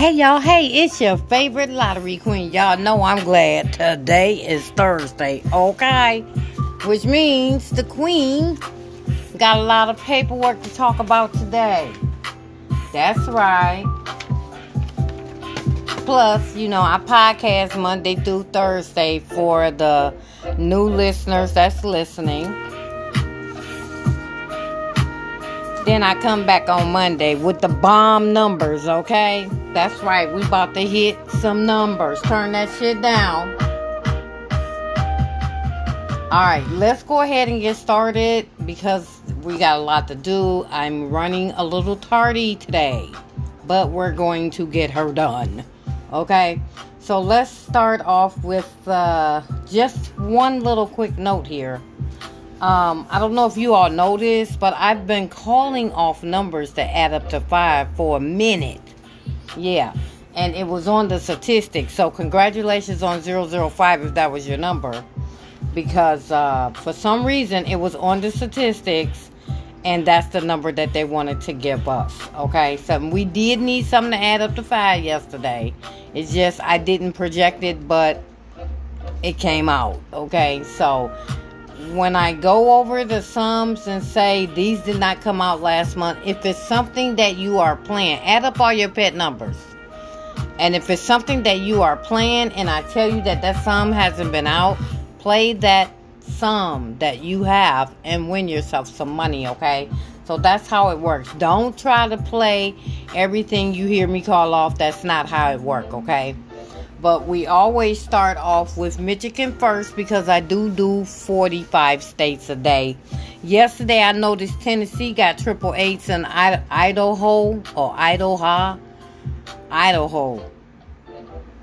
Hey y'all, hey, it's your favorite lottery queen. Y'all know I'm glad today is Thursday, okay? Which means the queen got a lot of paperwork to talk about today. That's right. Plus, you know, I podcast Monday through Thursday for the new listeners that's listening. Then I come back on Monday with the bomb numbers, okay? That's right, we about to hit some numbers. Turn that shit down. Alright, let's go ahead and get started because we got a lot to do. I'm running a little tardy today, but we're going to get her done. Okay, so let's start off with uh, just one little quick note here. Um, I don't know if you all noticed, but I've been calling off numbers that add up to five for a minute. Yeah, and it was on the statistics. So, congratulations on 005 if that was your number. Because uh, for some reason it was on the statistics and that's the number that they wanted to give us. Okay, so we did need something to add up to five yesterday. It's just I didn't project it, but it came out. Okay, so when I go over the sums and say these did not come out last month, if it's something that you are playing, add up all your pet numbers. And if it's something that you are playing and I tell you that that sum hasn't been out, play that sum that you have and win yourself some money, okay? So that's how it works. Don't try to play everything you hear me call off. That's not how it works, okay? But we always start off with Michigan first because I do do 45 states a day. Yesterday I noticed Tennessee got triple eights in Idaho or Idaho. Idaho.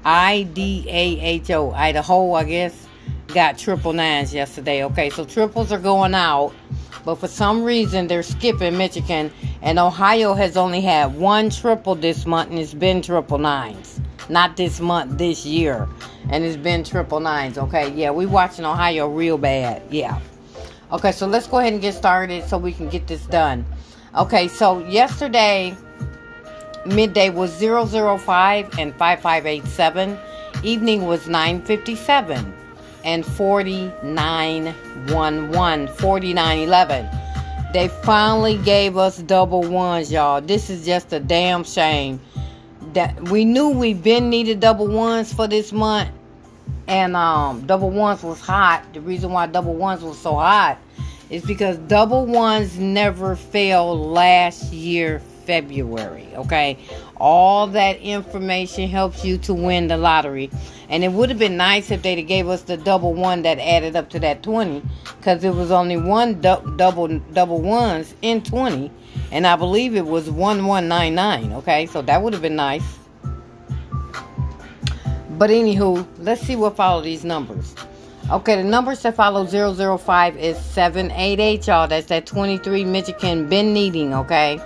I D A H O. Idaho, I guess got triple nines yesterday. Okay, so triples are going out, but for some reason they're skipping Michigan, and Ohio has only had one triple this month, and it's been triple nines. Not this month, this year, and it's been triple nines. Okay, yeah, we watching Ohio real bad. Yeah. Okay, so let's go ahead and get started so we can get this done. Okay, so yesterday midday was 005 and 5587. Evening was 957 and 4911 4911 they finally gave us double ones y'all this is just a damn shame that we knew we been needed double ones for this month. And um double ones was hot. The reason why double ones was so hot is because double ones never failed last year February. Okay, all that information helps you to win the lottery, and it would have been nice if they'd have gave us the double one that added up to that twenty, because it was only one du- double double ones in twenty, and I believe it was one one nine nine. Okay, so that would have been nice. But anywho, let's see what follow these numbers. Okay, the numbers that follow 005 is 788, y'all. That's that 23 Michigan been needing, okay?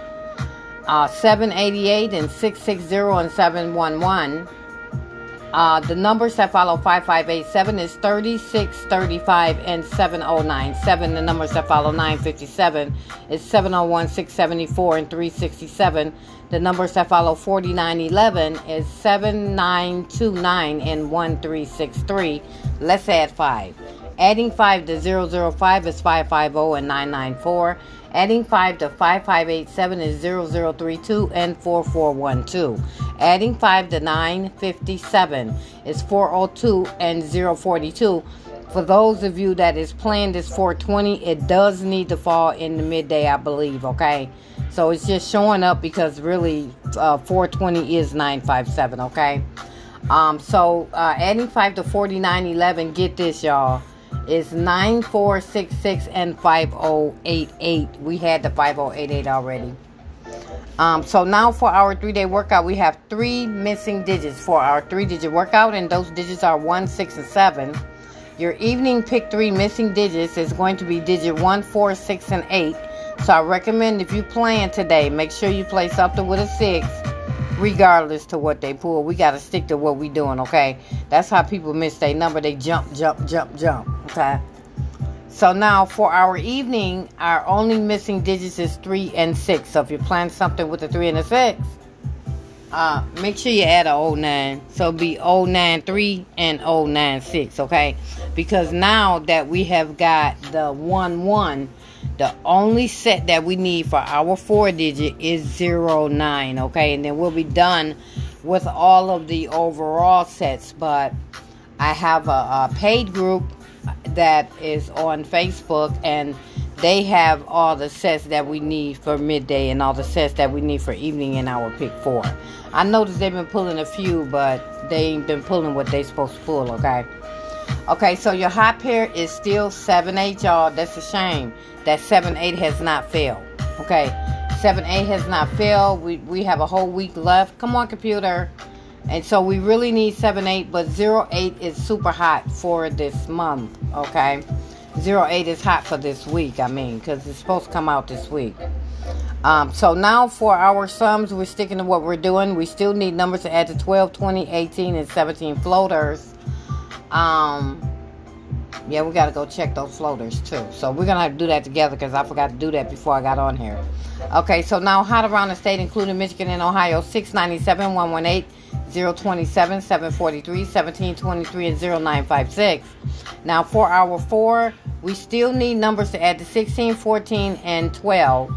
uh, 788 and 660 and 711. Uh, the numbers that follow 5587 is 3635 and 7097. The numbers that follow 957 is 701, 674, and 367. The numbers that follow 4911 is 7929 and 1363. Let's add 5. Adding 5 to 005 is 550 and 994. Adding 5 to 5587 is 0032 and 4412. Adding 5 to 957 is 402 and 042. For those of you that is playing this 420, it does need to fall in the midday, I believe, okay? So it's just showing up because really uh, 420 is 957, okay? Um, so uh, adding 5 to 4911, get this, y'all is 9466 and 5088. We had the 5088 already. Um, so now for our three day workout, we have three missing digits for our three digit workout, and those digits are 1, 6, and 7. Your evening pick three missing digits is going to be digit 1, 4, 6, and 8. So I recommend if you plan today, make sure you play something with a 6 regardless to what they pull. We got to stick to what we doing, okay? That's how people miss their number. They jump, jump, jump, jump, okay? So now for our evening, our only missing digits is 3 and 6. So if you plan something with a 3 and a 6, uh, make sure you add a 09. So it'll be 093 and 096, okay? Because now that we have got the 1 1, the only set that we need for our four digit is 09, okay? And then we'll be done with all of the overall sets. But I have a, a paid group that is on Facebook and they have all the sets that we need for midday and all the sets that we need for evening in our pick four. I noticed they've been pulling a few, but they ain't been pulling what they supposed to pull, okay? Okay, so your hot pair is still 7-8, y'all. That's a shame that 7-8 has not failed. Okay, 7-8 has not failed. We, we have a whole week left. Come on, computer. And so we really need 7-8, but 0-8 is super hot for this month, okay? 0-8 is hot for this week, I mean, because it's supposed to come out this week. Um, so now for our sums, we're sticking to what we're doing. We still need numbers to add to 12, 20, 18, and 17 floaters. Um, yeah, we got to go check those floaters too. So we're to have to do that together because I forgot to do that before I got on here. Okay, so now hot around the state, including Michigan and Ohio, 697, 118, 027, 743, 1723, and 0956. Now for our four, we still need numbers to add to 16, 14, and 12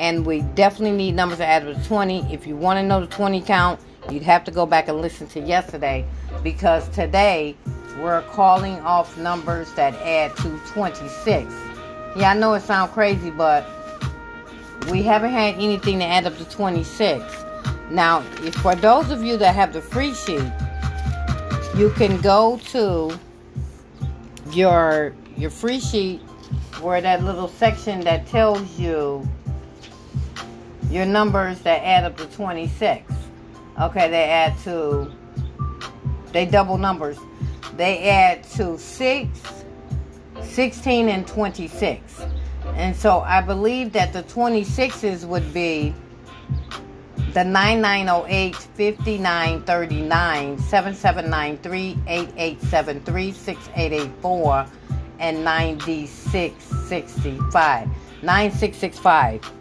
and we definitely need numbers to add to 20. If you want to know the 20 count, you'd have to go back and listen to yesterday because today we're calling off numbers that add to 26. Yeah, I know it sounds crazy, but we haven't had anything to add up to 26. Now, if for those of you that have the free sheet, you can go to your your free sheet where that little section that tells you your numbers that add up to 26. Okay, they add to, they double numbers. They add to 6, 16, and 26. And so I believe that the 26s would be the 9908 5939 7793 8873 6884 and 9665 9665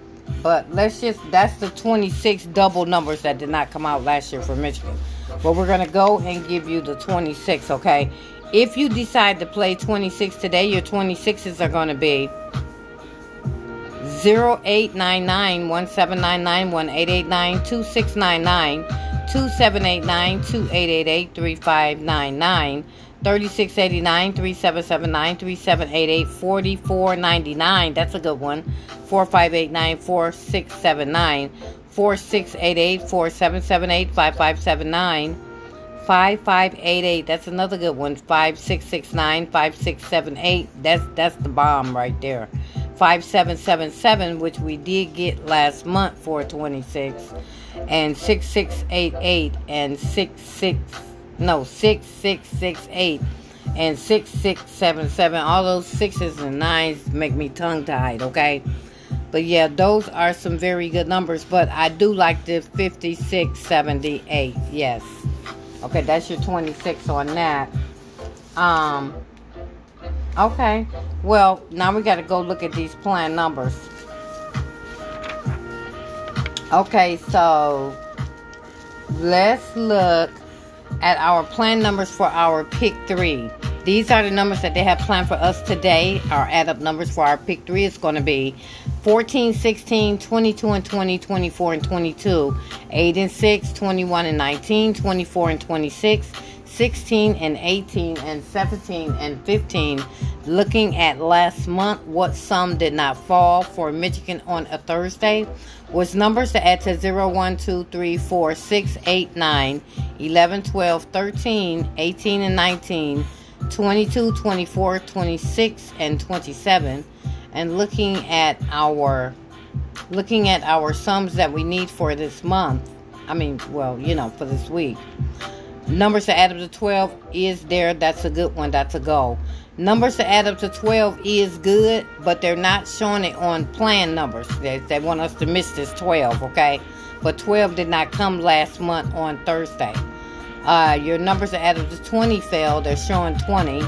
but let's just, that's the 26 double numbers that did not come out last year for Michigan. But we're going to go and give you the 26, okay? If you decide to play 26 today, your 26s are going to be 0899 1799 1889 2699 2789 2888 3599 3689 3779 3788 4499. That's a good one. 4589 4679 4688 4778 5579 5588. That's another good one. 5669 5678. That's that's the bomb right there. 5777 which we did get last month for 26 and 6688 and 66 no, 6668 and 6677. All those sixes and nines make me tongue tied, okay? But yeah, those are some very good numbers. But I do like the 5678. Yes. Okay, that's your 26 on that. Um, okay. Well, now we got to go look at these plan numbers. Okay, so let's look at our plan numbers for our pick three. These are the numbers that they have planned for us today. Our add up numbers for our pick three is going to be 14, 16, 22 and 20, 24 and 22, 8 and 6, 21 and 19, 24 and 26, 16 and 18 and 17 and 15. Looking at last month, what sum did not fall for Michigan on a Thursday was numbers to add to 0, 1, 2, 3, 4, 6, 8, 9, 11, 12, 13, 18, and 19, 22, 24, 26, and 27. And looking at our looking at our sums that we need for this month. I mean, well, you know, for this week. Numbers to add up to 12 is there. That's a good one. That's a goal. Numbers to add up to 12 is good, but they're not showing it on plan numbers. They, they want us to miss this 12, okay? But 12 did not come last month on Thursday. Uh, your numbers to add up to 20 fell. They're showing 20.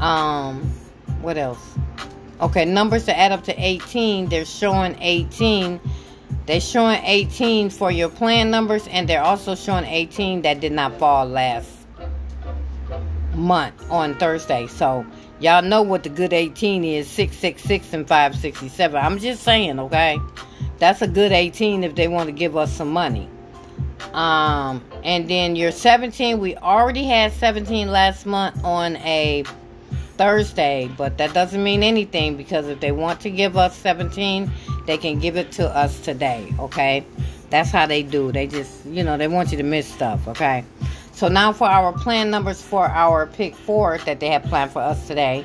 Um, what else? Okay, numbers to add up to 18. They're showing 18 They're showing 18 for your plan numbers, and they're also showing 18 that did not fall last month on Thursday. So y'all know what the good 18 is 666 and 567. I'm just saying, okay? That's a good 18 if they want to give us some money. Um, and then your 17, we already had 17 last month on a Thursday, but that doesn't mean anything because if they want to give us 17, they can give it to us today, okay? That's how they do. They just, you know, they want you to miss stuff, okay? So now for our plan numbers for our pick four that they have planned for us today.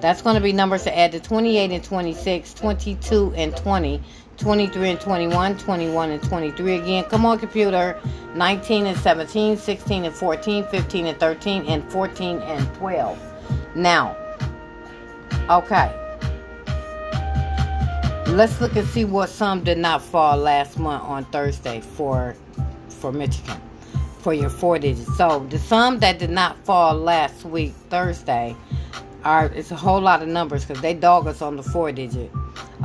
That's going to be numbers to add to 28 and 26, 22 and 20, 23 and 21, 21 and 23 again. Come on, computer. 19 and 17, 16 and 14, 15 and 13, and 14 and 12. Now, okay. Let's look and see what some did not fall last month on Thursday for for Michigan for your four digits. So the sum that did not fall last week Thursday are it's a whole lot of numbers because they dog us on the four digit.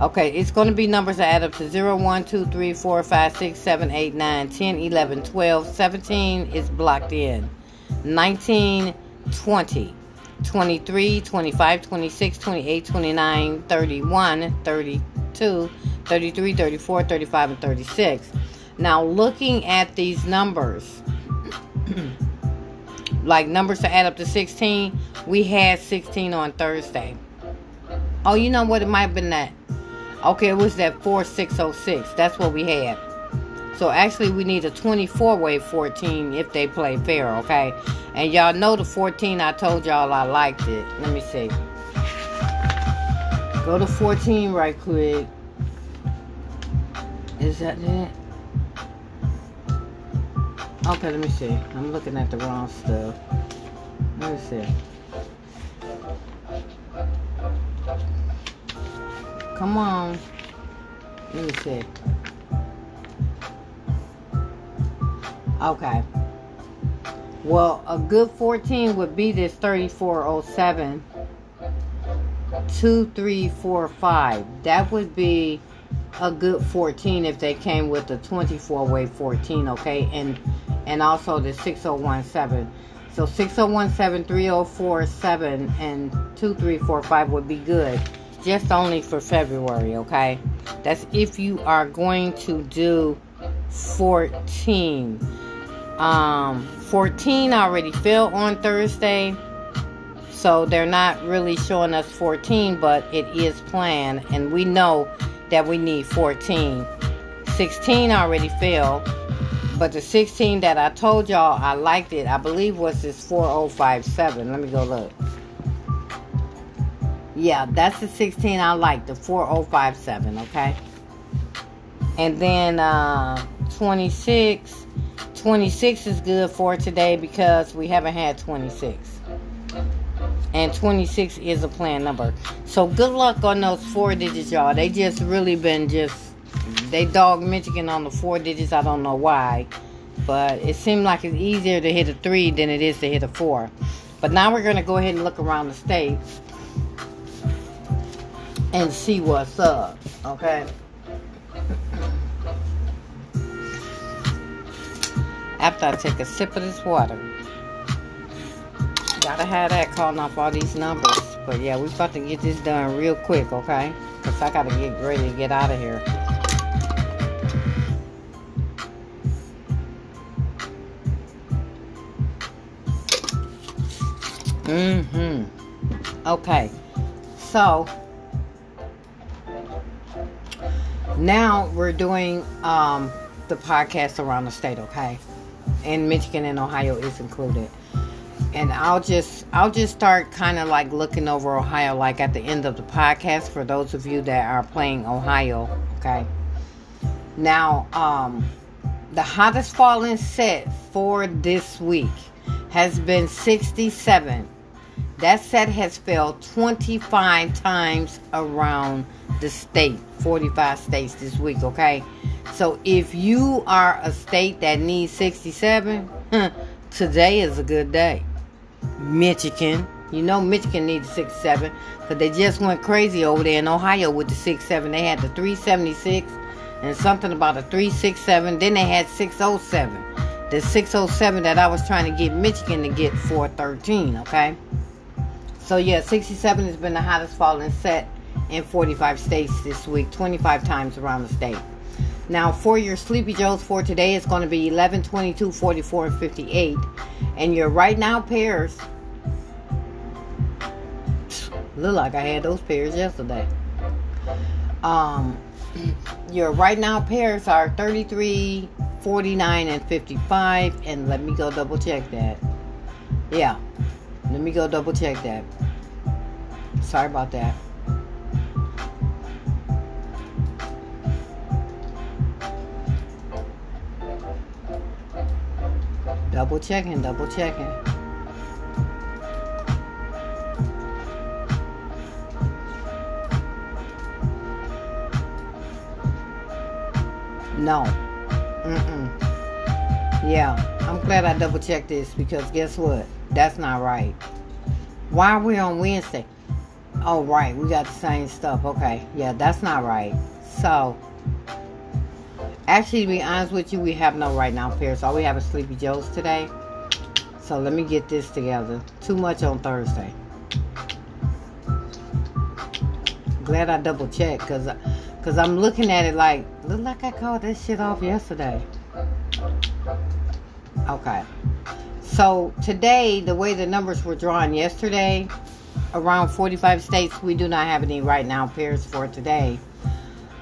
Okay, it's going to be numbers that add up to 0, 1, 2, 3, 4, 5, 6, 7, 8, 9, 10, 11, 12, 17 is blocked in. 19, 20, 23, 25, 26, 28, 29, 31, 32, 33, 34, 35, and 36. Now, looking at these numbers, like numbers to add up to 16, we had 16 on Thursday. Oh, you know what? It might have been that. Okay, it was that 4606. That's what we had. So actually, we need a 24 way 14 if they play fair, okay? And y'all know the 14, I told y'all I liked it. Let me see. Go to 14 right quick. Is that it? Okay, let me see. I'm looking at the wrong stuff. Let me see. Come on. Let me see. Okay. Well, a good 14 would be this 3407 2345. That would be a good 14 if they came with a 24 way 14, okay? And and also the 6017. So 6017, 3047, and 2345 would be good. Just only for February, okay? That's if you are going to do 14. Um, 14 already fell on Thursday. So they're not really showing us 14, but it is planned. And we know that we need 14. 16 already fell. But the 16 that I told y'all I liked it, I believe was this 4057. Let me go look. Yeah, that's the 16 I like, the 4057, okay? And then uh, 26. 26 is good for today because we haven't had 26. And 26 is a plan number. So good luck on those four digits, y'all. They just really been just they dog Michigan on the four digits. I don't know why, but it seemed like it's easier to hit a three than it is to hit a four. But now we're going to go ahead and look around the state and see what's up. Okay. After I take a sip of this water. Gotta have that calling off all these numbers. But yeah, we about to get this done real quick, okay? Because I gotta get ready to get out of here. Mm-hmm. Okay. So now we're doing um, the podcast around the state, okay? And Michigan and Ohio is included. And I'll just I'll just start kind of like looking over Ohio like at the end of the podcast for those of you that are playing Ohio, okay? Now, um the hottest falling set for this week has been 67 that set has fell 25 times around the state, 45 states this week, okay? So if you are a state that needs 67, today is a good day. Michigan, you know Michigan needs 67 because they just went crazy over there in Ohio with the 67. They had the 376, and something about a 367. Then they had 607. The 607 that I was trying to get Michigan to get 413, okay? So yeah, 67 has been the hottest falling set in 45 states this week, 25 times around the state. Now, for your Sleepy Joes for today, it's going to be 11, 22, 44, and 58. And your right now pairs look like I had those pairs yesterday. Um, your right now pairs are 33, 49, and 55. And let me go double check that. Yeah, let me go double check that. Sorry about that. Double checking, double checking. No. Mm-mm. Yeah, I'm glad I double checked this because guess what? That's not right. Why are we on Wednesday? Oh, right. We got the same stuff. Okay. Yeah, that's not right. So, Actually, to be honest with you, we have no right now pairs. All we have is Sleepy Joe's today. So let me get this together. Too much on Thursday. Glad I double checked because cause I'm looking at it like, look like I called this shit off yesterday. Okay. So today, the way the numbers were drawn yesterday, around 45 states, we do not have any right now pairs for today.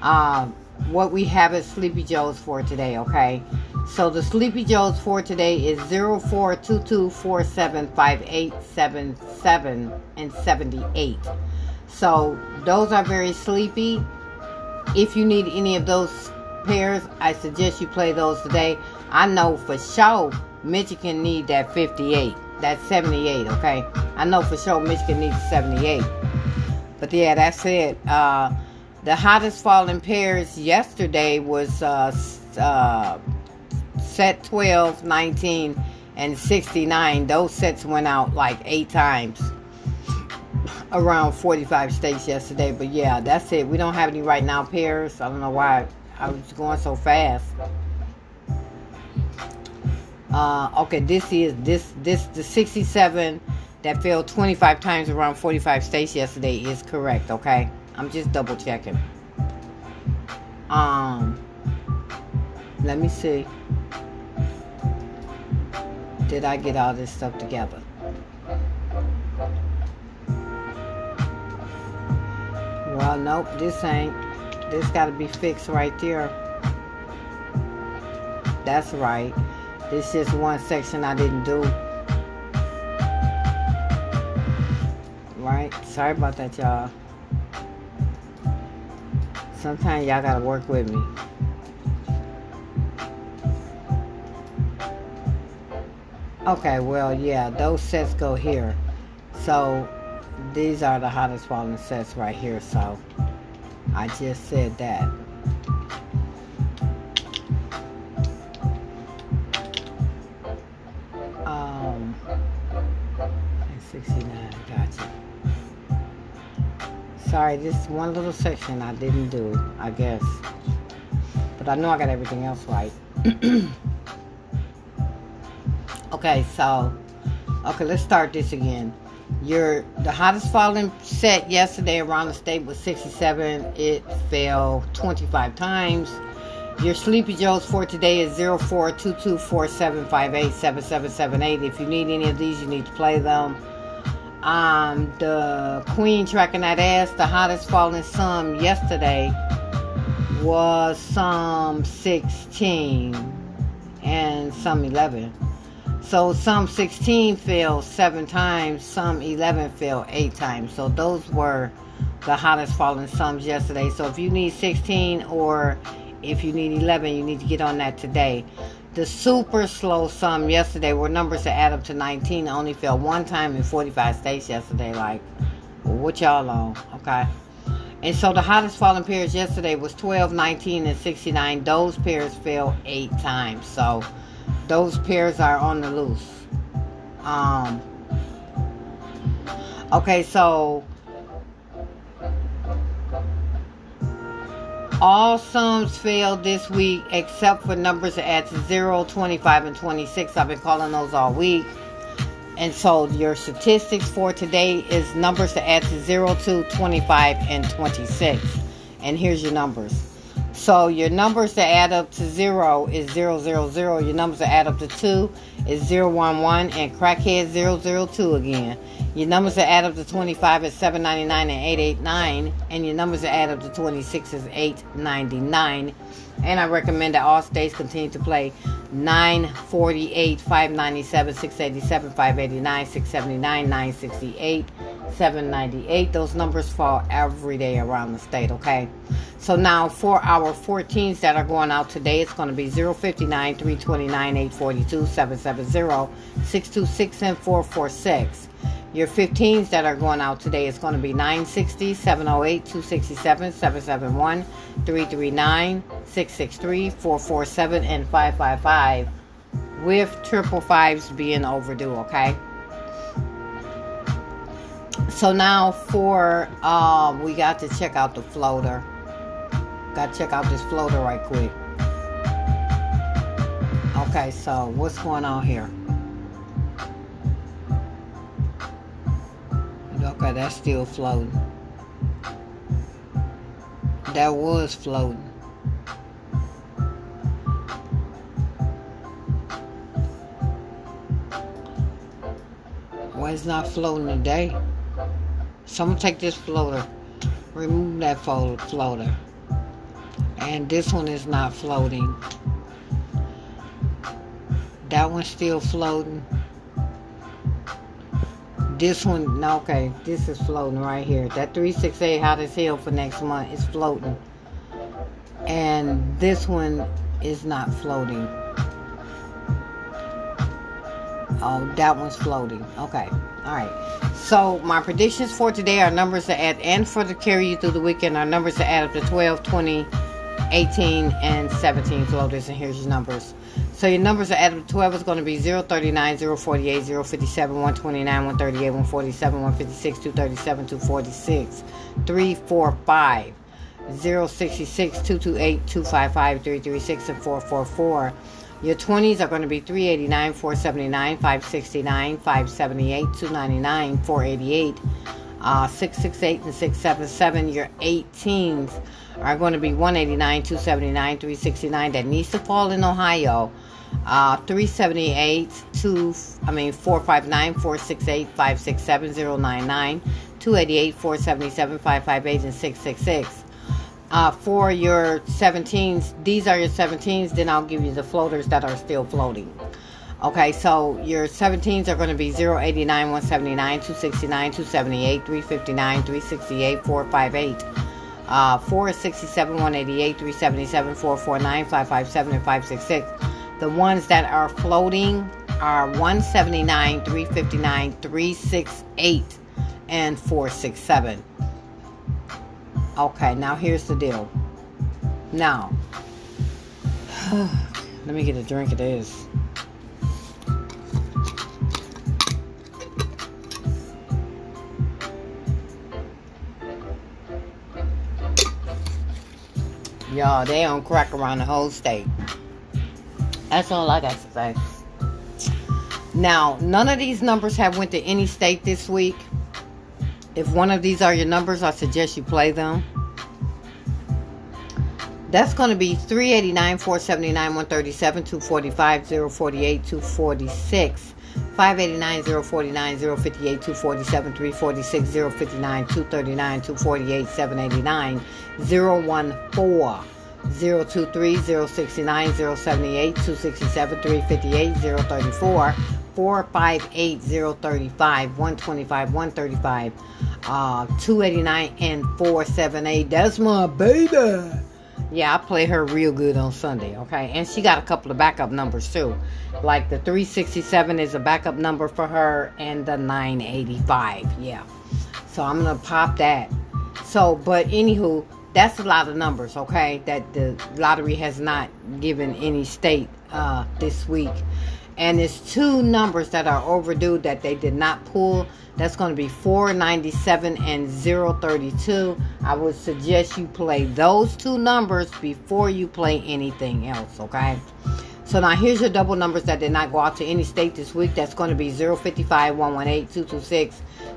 Um, what we have is Sleepy Joe's for today, okay? So the Sleepy Joe's for today is 0422475877 and 78. So those are very sleepy. If you need any of those pairs, I suggest you play those today. I know for sure Michigan need that 58. That's 78, okay? I know for sure Michigan needs 78. But yeah, that's it. Uh, the hottest falling pairs yesterday was uh, uh, set 12, 19, and 69. Those sets went out like eight times around 45 states yesterday. But yeah, that's it. We don't have any right now pairs. I don't know why I was going so fast. Uh, okay, this is this this the 67 that fell 25 times around 45 states yesterday is correct. Okay. I'm just double checking. Um, let me see. Did I get all this stuff together? Well, nope, this ain't. This got to be fixed right there. That's right. This is one section I didn't do. Right? Sorry about that, y'all. Sometimes y'all gotta work with me. Okay, well, yeah, those sets go here. So, these are the hottest falling sets right here. So, I just said that. Sorry, this one little section I didn't do, I guess. But I know I got everything else right. okay, so okay, let's start this again. Your the hottest falling set yesterday around the state was 67. It fell 25 times. Your Sleepy Joe's for today is 042247587778. If you need any of these, you need to play them. Um, the queen tracking that ass, the hottest falling sum yesterday was some 16 and some 11. So some 16 fell seven times, some 11 fell eight times. So those were the hottest falling sums yesterday. So if you need 16 or if you need 11, you need to get on that today. The super slow sum yesterday, where numbers that add up to 19, only fell one time in 45 states yesterday. Like, what y'all on? Okay. And so the hottest falling pairs yesterday was 12, 19, and 69. Those pairs fell eight times. So those pairs are on the loose. Um. Okay, so All sums failed this week except for numbers at 0, 25, and 26. I've been calling those all week. And so your statistics for today is numbers to add to 0, 2, 25, and 26. And here's your numbers. So your numbers to add up to 0 is 0, 0, 0. Your numbers to add up to 2 is 0, 1, 1. And crackhead 0, 0, 2 again. Your numbers to add up to 25 is 799 and 889. And your numbers to add up to 26 is 899. And I recommend that all states continue to play 948, 597, 687, 589, 679, 968, 798. Those numbers fall every day around the state, okay? So now for our 14s that are going out today, it's going to be 059, 329, 842, 770, 626, and 446. Your 15s that are going out today is going to be 960, 708, 267, 771, 339, 663, 447, and 555 with triple fives being overdue, okay? So now for, uh, we got to check out the floater. Got to check out this floater right quick. Okay, so what's going on here? That's still floating. That was floating. Why it's not floating today? Someone take this floater, remove that floater. And this one is not floating. That one's still floating. This one, okay, this is floating right here. That 368 Hot as Hell for next month is floating. And this one is not floating. Oh, that one's floating. Okay. All right. So my predictions for today are numbers to add and for to carry you through the weekend Our numbers to add up to 12, 20, 18, and 17 floaters. And here's your numbers. So your numbers are added up. 12 is going to be 039, 048, 057, 129, 138, 147, 156, 237, 246, 345, 066, 228, 255, 336, and 444. Your 20s are going to be 389, 479, 569, 578, 299, 488, uh, 668, and 677. Your 18s are going to be 189, 279, 369. That needs to fall in Ohio. Uh, 378 2 I mean 459 468 567 099 288 477 558 and 666 uh, for your 17s these are your 17s then I'll give you the floaters that are still floating. Okay so your 17s are going to be 089 179 269 278 359 368 458 uh, 467 188 377 449 557 and 566 the ones that are floating are 179, 359, 368, and 467. Okay, now here's the deal. Now, let me get a drink of this. Y'all, they on crack around the whole state. That's all I got to say. Now, none of these numbers have went to any state this week. If one of these are your numbers, I suggest you play them. That's going to be 389, 479, 137, 245, 048, 246, 589, 049, 058, 247, 346, 059, 239, 248, 789, 014. 023 069 078 267 358 034 458 035 125 135 uh 289 and 478 that's my baby yeah i play her real good on sunday okay? And she got a couple of backup numbers too like the 367 is a backup number for her and the 985 yeah. So i'm gonna pop that. So but anywho that's a lot of numbers, okay? That the lottery has not given any state uh, this week. And it's two numbers that are overdue that they did not pull. That's going to be 497 and 032. I would suggest you play those two numbers before you play anything else, okay? So now here's your double numbers that did not go out to any state this week. That's going to be 055 118 226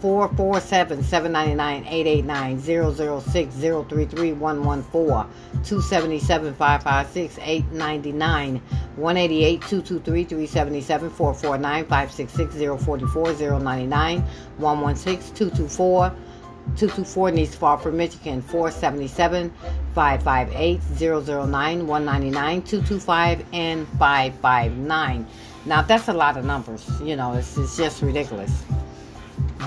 488 227 669 011 255 336 229 337 355 779 077 266 446 113 122 177 339 366 447 799 889 006 033 114 277 556 899 188 223 377 449 566 044 099 116 224 224 needs for Michigan 477 558 009 199 225 and 559 now that's a lot of numbers. You know it's, it's just ridiculous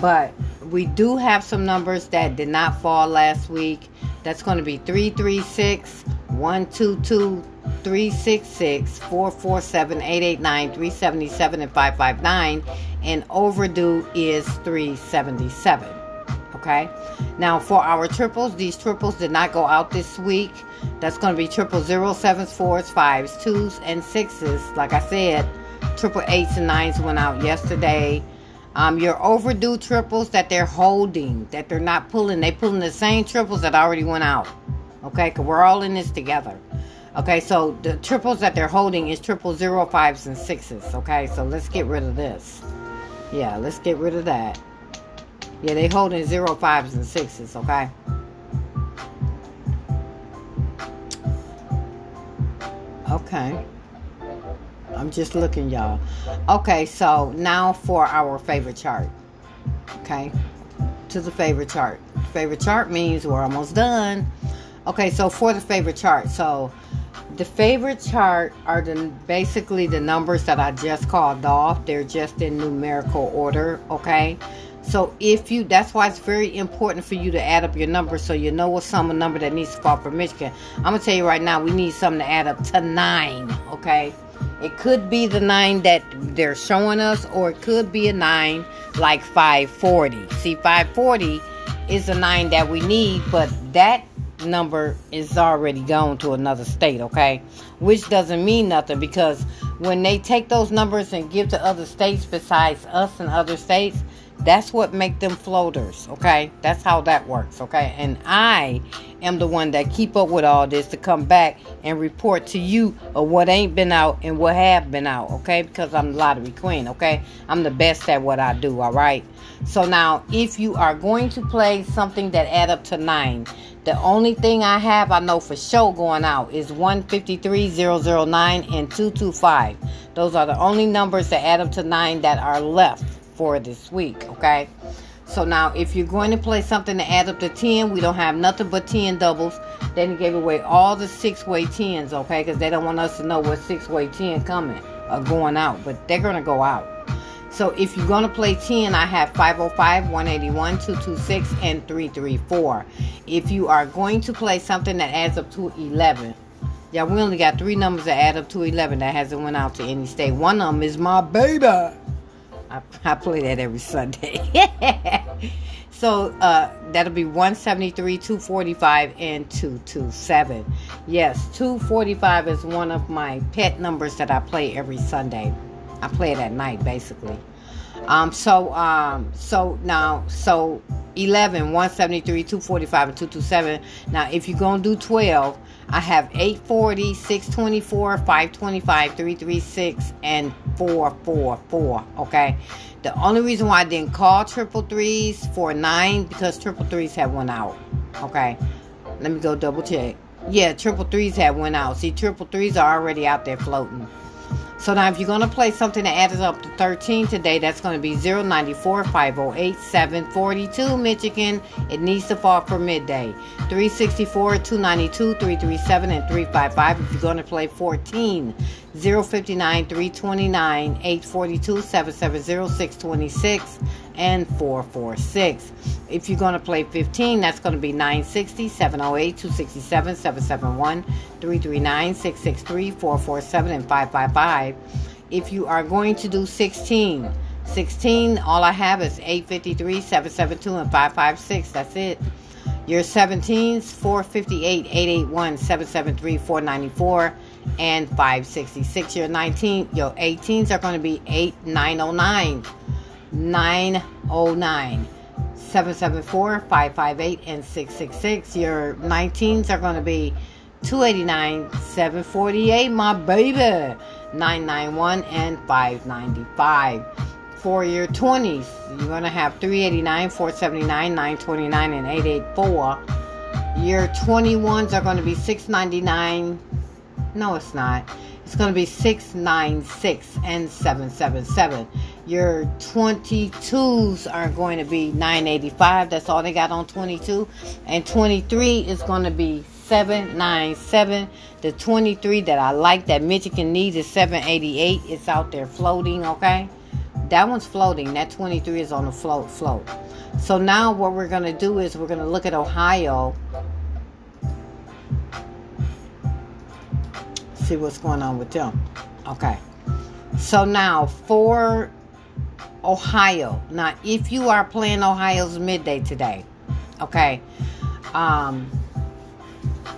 but we do have some numbers that did not fall last week. That's going to be 336 122 366 447 889 377 and 559 and overdue is 377 okay? Now for our triples these triples did not go out this week. That's going to be triple zero sevens fours fives twos and sixes. Like i said triple eights and nines went out yesterday um, your overdue triples that they're holding, that they're not pulling, they pulling the same triples that already went out. Okay, because we're all in this together. Okay, so the triples that they're holding is triple zero fives and sixes. Okay, so let's get rid of this. Yeah, let's get rid of that. Yeah, they holding zero fives and sixes. Okay. Okay. I'm just looking, y'all. Okay, so now for our favorite chart. Okay, to the favorite chart. Favorite chart means we're almost done. Okay, so for the favorite chart, so the favorite chart are the basically the numbers that I just called off. They're just in numerical order. Okay. So if you, that's why it's very important for you to add up your numbers so you know what sum of number that needs to fall for Michigan. I'm gonna tell you right now, we need something to add up to nine. Okay, it could be the nine that they're showing us, or it could be a nine like 540. See, 540 is a nine that we need, but that number is already gone to another state, okay? Which doesn't mean nothing because when they take those numbers and give to other states besides us and other states, that's what make them floaters, okay? That's how that works, okay? And I am the one that keep up with all this to come back and report to you of what ain't been out and what have been out, okay? Because I'm the lottery queen, okay? I'm the best at what I do, all right? So now, if you are going to play something that add up to nine, the only thing I have I know for sure going out is 153009 and 225. Those are the only numbers that add up to nine that are left for this week, okay? So now, if you're going to play something to add up to 10, we don't have nothing but 10 doubles. Then they gave away all the six-way 10s, okay? Because they don't want us to know what six-way 10 coming or going out. But they're going to go out. So if you're going to play 10, I have 505, 181, 226, and 334. If you are going to play something that adds up to 11, yeah, we only got three numbers that add up to 11 that hasn't went out to any state. One of them is my baby. I, I play that every Sunday. so uh, that'll be 173, 245, and 227. Yes, 245 is one of my pet numbers that I play every Sunday. I play it at night, basically. Um, so, um, so now, so 11, 173, 245, and 227. Now, if you're going to do 12, I have 840, 624, 525, 336, and 444. Okay. The only reason why I didn't call triple threes for nine because triple threes had went out. Okay. Let me go double check. Yeah, triple threes had went out. See, triple threes are already out there floating. So now if you're going to play something that adds up to 13 today, that's going to be 094 508 742 Michigan. It needs to fall for midday. 364 292 337 and 355 if you're going to play 14. 059 329 842 770 626 and 446. If you're going to play 15, that's going to be 960, 708, 267, 771, 339, 663, 447, and 555. If you are going to do 16, 16, all I have is 853, 772, and 556. That's it. Your 17s, 458, 881, 773, 494, and 566. Your 19, your 18s are going to be 8909, 909. 774 558 and 666. Your 19s are going to be 289 748, my baby, 991 and 595. For your 20s, you're going to have 389 479 929 and 884. Your 21s are going to be 699. No, it's not. It's going to be 696 and 777. Your 22s are going to be 985. That's all they got on 22. And 23 is going to be 797. The 23 that I like that Michigan needs is 788. It's out there floating, okay? That one's floating. That 23 is on the float float. So now what we're going to do is we're going to look at Ohio. See what's going on with them. Okay. So now for Ohio. Now, if you are playing Ohio's midday today, okay, um,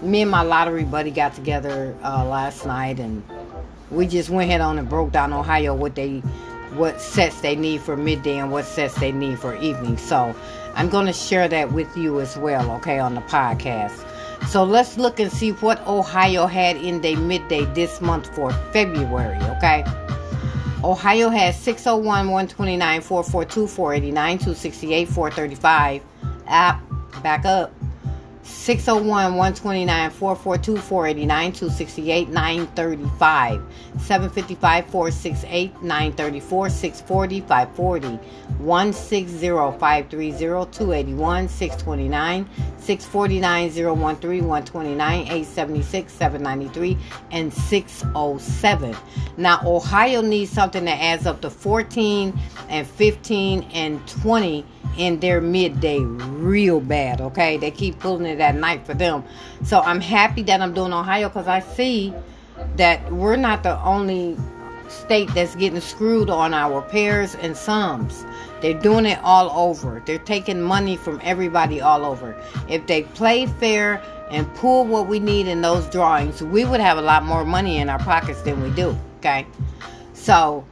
me and my lottery buddy got together uh, last night and we just went head on and broke down Ohio what they what sets they need for midday and what sets they need for evening. So I'm going to share that with you as well, okay, on the podcast. So let's look and see what Ohio had in their midday this month for February, okay? Ohio has 601, 129, 442, 489, 268, 435. App, back up. 601, 129, 442, 489, 268, 935. 755, 468, 934, 640, 540. 160, 530, 281, 629, 649, 013, 129, 876, 793, and 607. Now, Ohio needs something that adds up to 14 and 15 and 20 in their midday real bad, okay? They keep pulling it at night for them. So I'm happy that I'm doing Ohio because I see that we're not the only state that's getting screwed on our pairs and sums. They're doing it all over. They're taking money from everybody all over. If they play fair and pull what we need in those drawings, we would have a lot more money in our pockets than we do, okay? So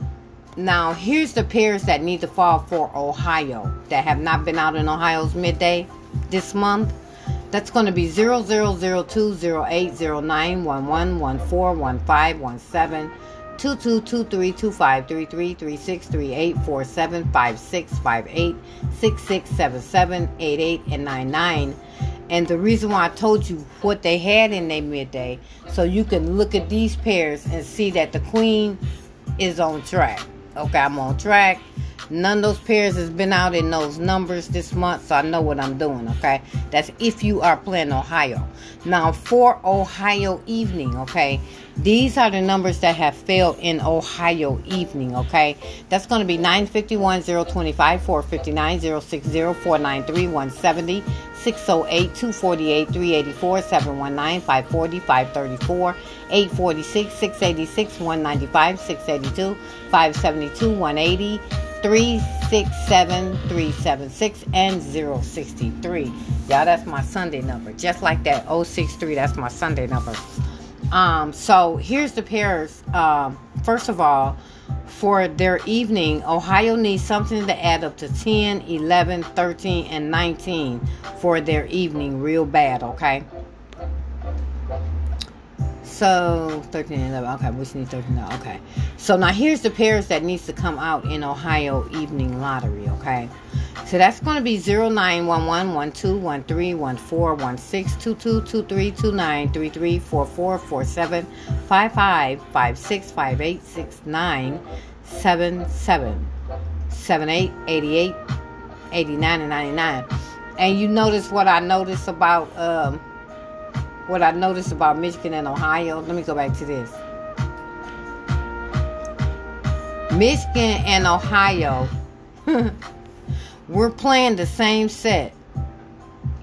now, here's the pairs that need to fall for Ohio that have not been out in Ohio's midday this month. That's going to be 0002, 08, 09, 11, 14, 15, 17, 22, 23, 25, 33, 36, 38, 47, 56, 58, 66, 77, 88, and 99. And the reason why I told you what they had in their midday, so you can look at these pairs and see that the queen is on track. Okay, I'm on track. None of those pairs has been out in those numbers this month, so I know what I'm doing, okay? That's if you are playing Ohio. Now, for Ohio evening, okay? These are the numbers that have failed in Ohio evening, okay? That's going to be 951, 025, 459, 060, 493, 170, 608, 248, 384, 719, 540, 534, 846, 686, 195, 682, 572, 180, 367, 376, and 063. Y'all, that's my Sunday number. Just like that 063, that's my Sunday number. Um, so here's the pairs. Um, first of all, for their evening, Ohio needs something to add up to 10, 11, 13, and 19 for their evening real bad, okay? So 13 and 11. Okay, we need 13. Okay. So now here's the pairs that needs to come out in Ohio evening lottery, okay? So that's going to be 0911 12 13 14 16 22 23 29 33 44 47 55 56 58 69 77 78 88 89 and 99. And you notice what I noticed about um, what I noticed about Michigan and Ohio. Let me go back to this. Michigan and Ohio We're playing the same set.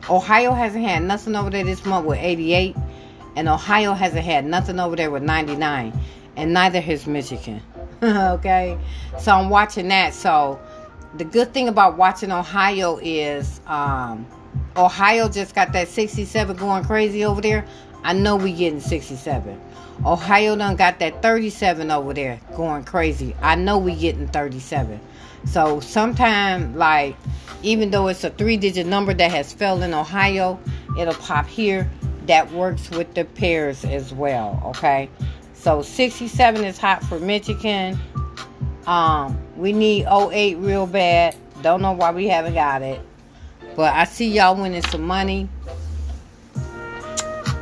Ohio hasn't had nothing over there this month with 88, and Ohio hasn't had nothing over there with 99, and neither has Michigan. okay, so I'm watching that. So the good thing about watching Ohio is um, Ohio just got that 67 going crazy over there. I know we getting 67. Ohio done got that 37 over there going crazy. I know we getting 37. So sometime like even though it's a three digit number that has fell in Ohio, it'll pop here. That works with the pairs as well. Okay. So 67 is hot for Michigan. Um, we need 08 real bad. Don't know why we haven't got it. But I see y'all winning some money.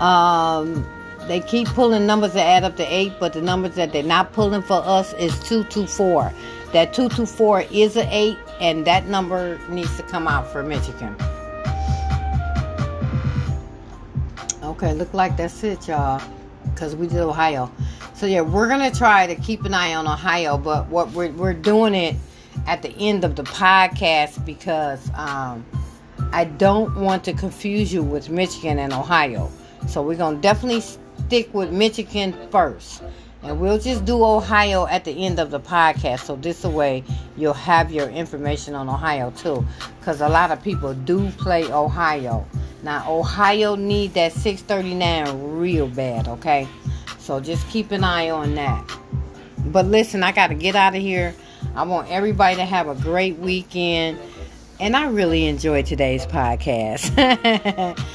Um, they keep pulling numbers that add up to eight, but the numbers that they're not pulling for us is 224. That 224 is an eight, and that number needs to come out for Michigan. Okay, look like that's it, y'all. Because we did Ohio. So, yeah, we're to try to keep an eye on Ohio, but what we're, we're doing it at the end of the podcast because um, I don't want to confuse you with Michigan and Ohio. So, we're going to definitely stick with Michigan first. And we'll just do Ohio at the end of the podcast. So this way you'll have your information on Ohio too. Because a lot of people do play Ohio. Now Ohio need that 639 real bad, okay? So just keep an eye on that. But listen, I gotta get out of here. I want everybody to have a great weekend. And I really enjoyed today's podcast.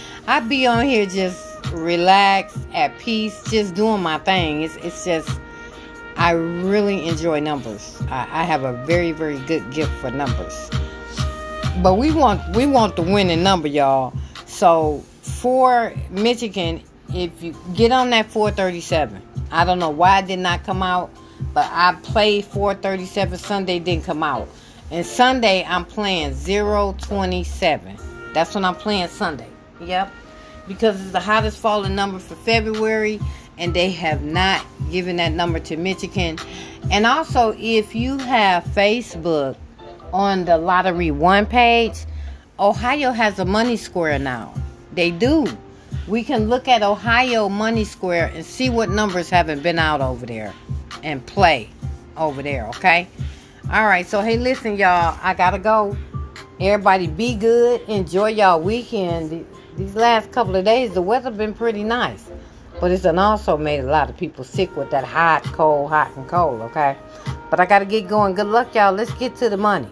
I'd be on here just relaxed, at peace, just doing my thing. It's it's just I really enjoy numbers. I, I have a very very good gift for numbers. But we want we want the winning number, y'all. So for Michigan, if you get on that 437, I don't know why it did not come out, but I played 437 Sunday didn't come out. And Sunday I'm playing 027. That's when I'm playing Sunday. Yep because it's the hottest falling number for February and they have not given that number to Michigan. And also, if you have Facebook on the Lottery One page, Ohio has a money square now. They do. We can look at Ohio Money Square and see what numbers haven't been out over there and play over there, okay? All right, so hey, listen, y'all, I gotta go. Everybody be good. Enjoy y'all weekend these last couple of days, the weather been pretty nice. But it's also made a lot of people sick with that hot, cold, hot, and cold, okay? But I got to get going. Good luck, y'all. Let's get to the money.